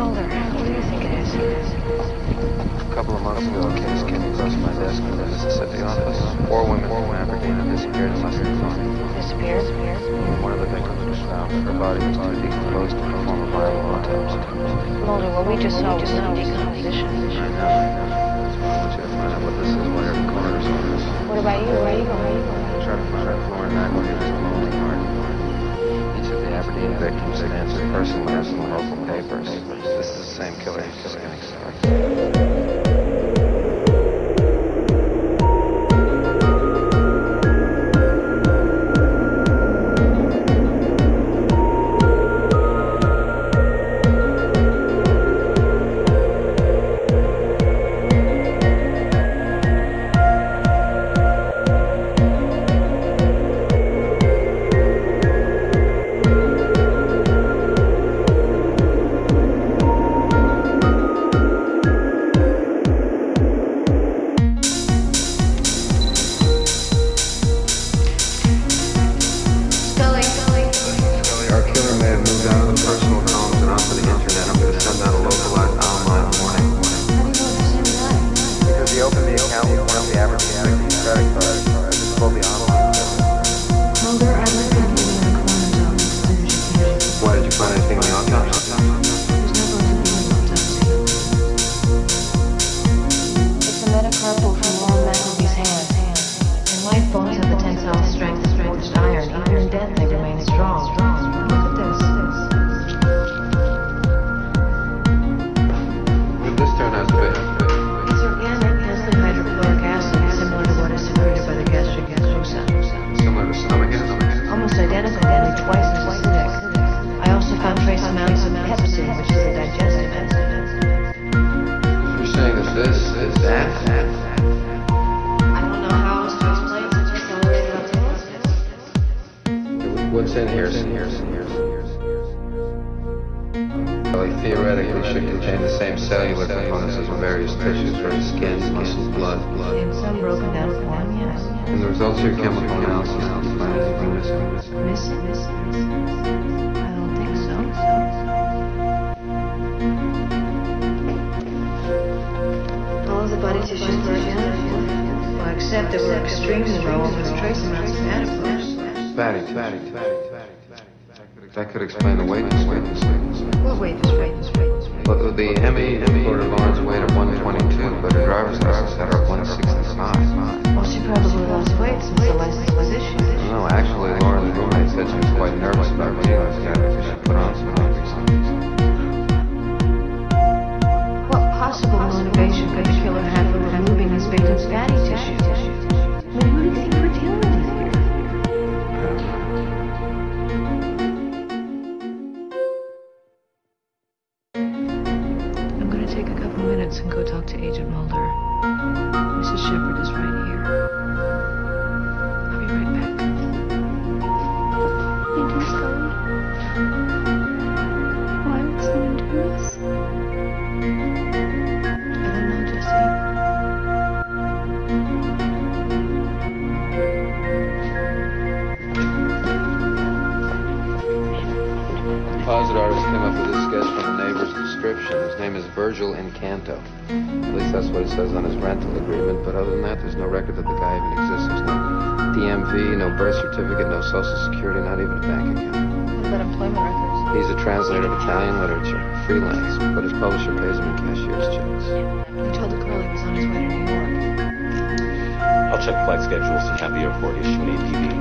Mulder, what do you think it is? A couple of months ago, a case came across my desk in the Mississippi office. Four women from Aberdeen had disappeared in less than a month. Disappeared? One of the victims was found, her body was too decomposed to perform a viable autopsy. Mulder, what we just saw was not decomposition. I know, I know. I want you to find out what this is while you're at the coroner's office. What about you? Where are you going? Where are you? Try to find out Lauren Mackalvey was lonely heart. Each of the Aberdeen victims had answered personally in the local papers. Is the same killer. who's just In life, the tensile strength of forged iron. Even in death, they remain strong. Look at this. Did this turn out to be? It's organic mostly hydrochloric acid, similar to what is secreted by the gastric mucosa. Similar to stomach acid? Almost identical, only twice as acidic. I also found trace amounts of pepsin, which is a digestive enzyme. You're saying that this is that? What's in here? Well, they theoretically should contain the same cellular components as the various tissues, such as skin, muscles, blood. In some broken down form, yes. And the results of your chemical analysis did you find anything missing? Missing? I don't think so. All the body tissues were identical. Well, except there were extremely low, almost trace amounts of adipose. Fatty, fatty. That could explain the weight discrepancy. What weight is weight is weight is weight? But the ME imported Lawrence weighed at 122, but her driver's license had her 165. Take a couple minutes and go talk to Agent Mulder. Mrs. Shepard is right here. Virgil Incanto. At least that's what it says on his rental agreement. But other than that, there's no record that the guy even exists. There's no DMV, no birth certificate, no social security, not even a bank account. What about employment records? He's a translator of Italian literature, freelance, but his publisher pays him in cashier's checks. He told the girl he was on his way to New York. I'll check flight schedules and have the airport issue an APB.